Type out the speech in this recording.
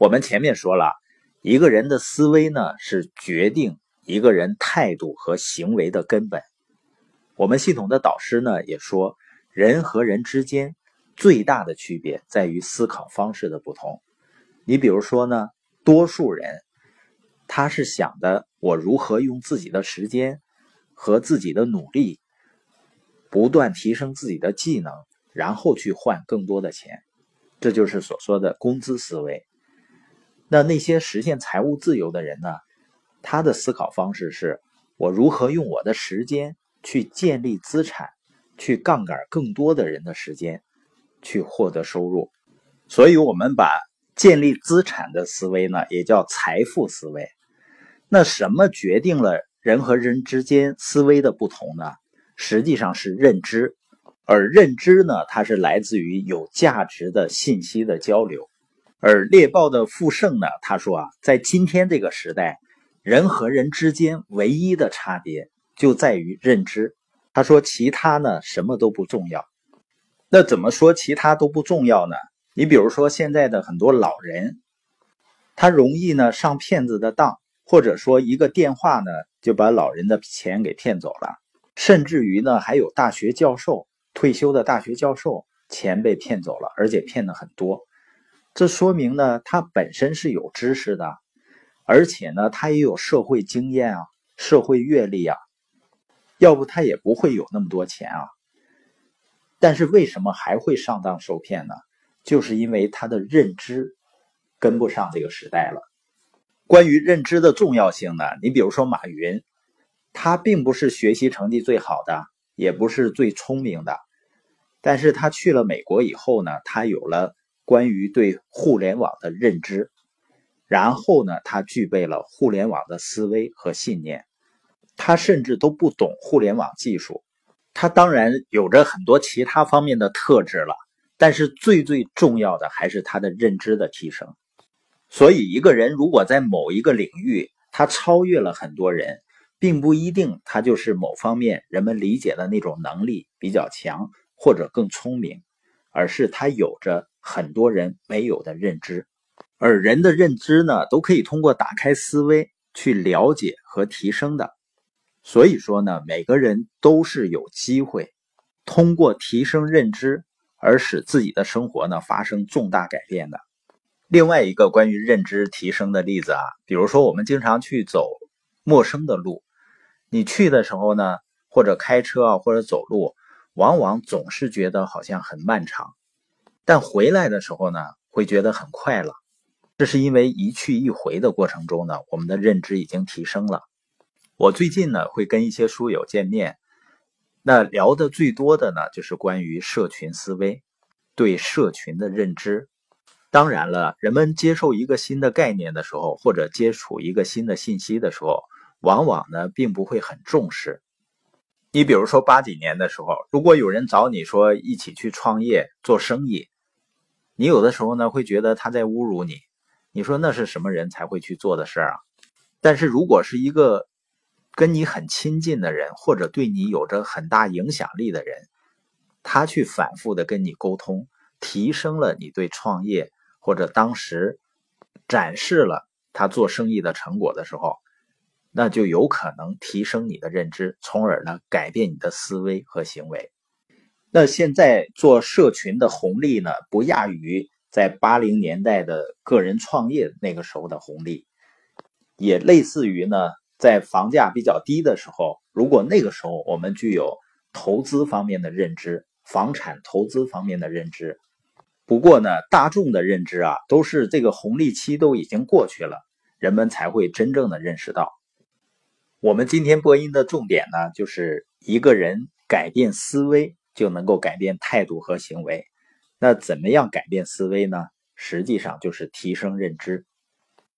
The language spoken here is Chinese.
我们前面说了，一个人的思维呢，是决定一个人态度和行为的根本。我们系统的导师呢也说，人和人之间最大的区别在于思考方式的不同。你比如说呢，多数人他是想的，我如何用自己的时间和自己的努力，不断提升自己的技能，然后去换更多的钱，这就是所说的工资思维。那那些实现财务自由的人呢？他的思考方式是：我如何用我的时间去建立资产，去杠杆更多的人的时间，去获得收入。所以，我们把建立资产的思维呢，也叫财富思维。那什么决定了人和人之间思维的不同呢？实际上是认知，而认知呢，它是来自于有价值的信息的交流。而猎豹的富盛呢？他说啊，在今天这个时代，人和人之间唯一的差别就在于认知。他说，其他呢什么都不重要。那怎么说其他都不重要呢？你比如说现在的很多老人，他容易呢上骗子的当，或者说一个电话呢就把老人的钱给骗走了，甚至于呢还有大学教授退休的大学教授钱被骗走了，而且骗的很多。这说明呢，他本身是有知识的，而且呢，他也有社会经验啊，社会阅历啊，要不他也不会有那么多钱啊。但是为什么还会上当受骗呢？就是因为他的认知跟不上这个时代了。关于认知的重要性呢，你比如说马云，他并不是学习成绩最好的，也不是最聪明的，但是他去了美国以后呢，他有了。关于对互联网的认知，然后呢，他具备了互联网的思维和信念。他甚至都不懂互联网技术，他当然有着很多其他方面的特质了。但是最最重要的还是他的认知的提升。所以，一个人如果在某一个领域他超越了很多人，并不一定他就是某方面人们理解的那种能力比较强或者更聪明，而是他有着。很多人没有的认知，而人的认知呢，都可以通过打开思维去了解和提升的。所以说呢，每个人都是有机会通过提升认知而使自己的生活呢发生重大改变的。另外一个关于认知提升的例子啊，比如说我们经常去走陌生的路，你去的时候呢，或者开车啊，或者走路，往往总是觉得好像很漫长。但回来的时候呢，会觉得很快乐，这是因为一去一回的过程中呢，我们的认知已经提升了。我最近呢会跟一些书友见面，那聊的最多的呢就是关于社群思维，对社群的认知。当然了，人们接受一个新的概念的时候，或者接触一个新的信息的时候，往往呢并不会很重视。你比如说八几年的时候，如果有人找你说一起去创业做生意。你有的时候呢会觉得他在侮辱你，你说那是什么人才会去做的事儿啊？但是如果是一个跟你很亲近的人，或者对你有着很大影响力的人，他去反复的跟你沟通，提升了你对创业或者当时展示了他做生意的成果的时候，那就有可能提升你的认知，从而呢改变你的思维和行为。那现在做社群的红利呢，不亚于在八零年代的个人创业那个时候的红利，也类似于呢，在房价比较低的时候，如果那个时候我们具有投资方面的认知，房产投资方面的认知，不过呢，大众的认知啊，都是这个红利期都已经过去了，人们才会真正的认识到。我们今天播音的重点呢，就是一个人改变思维。就能够改变态度和行为。那怎么样改变思维呢？实际上就是提升认知。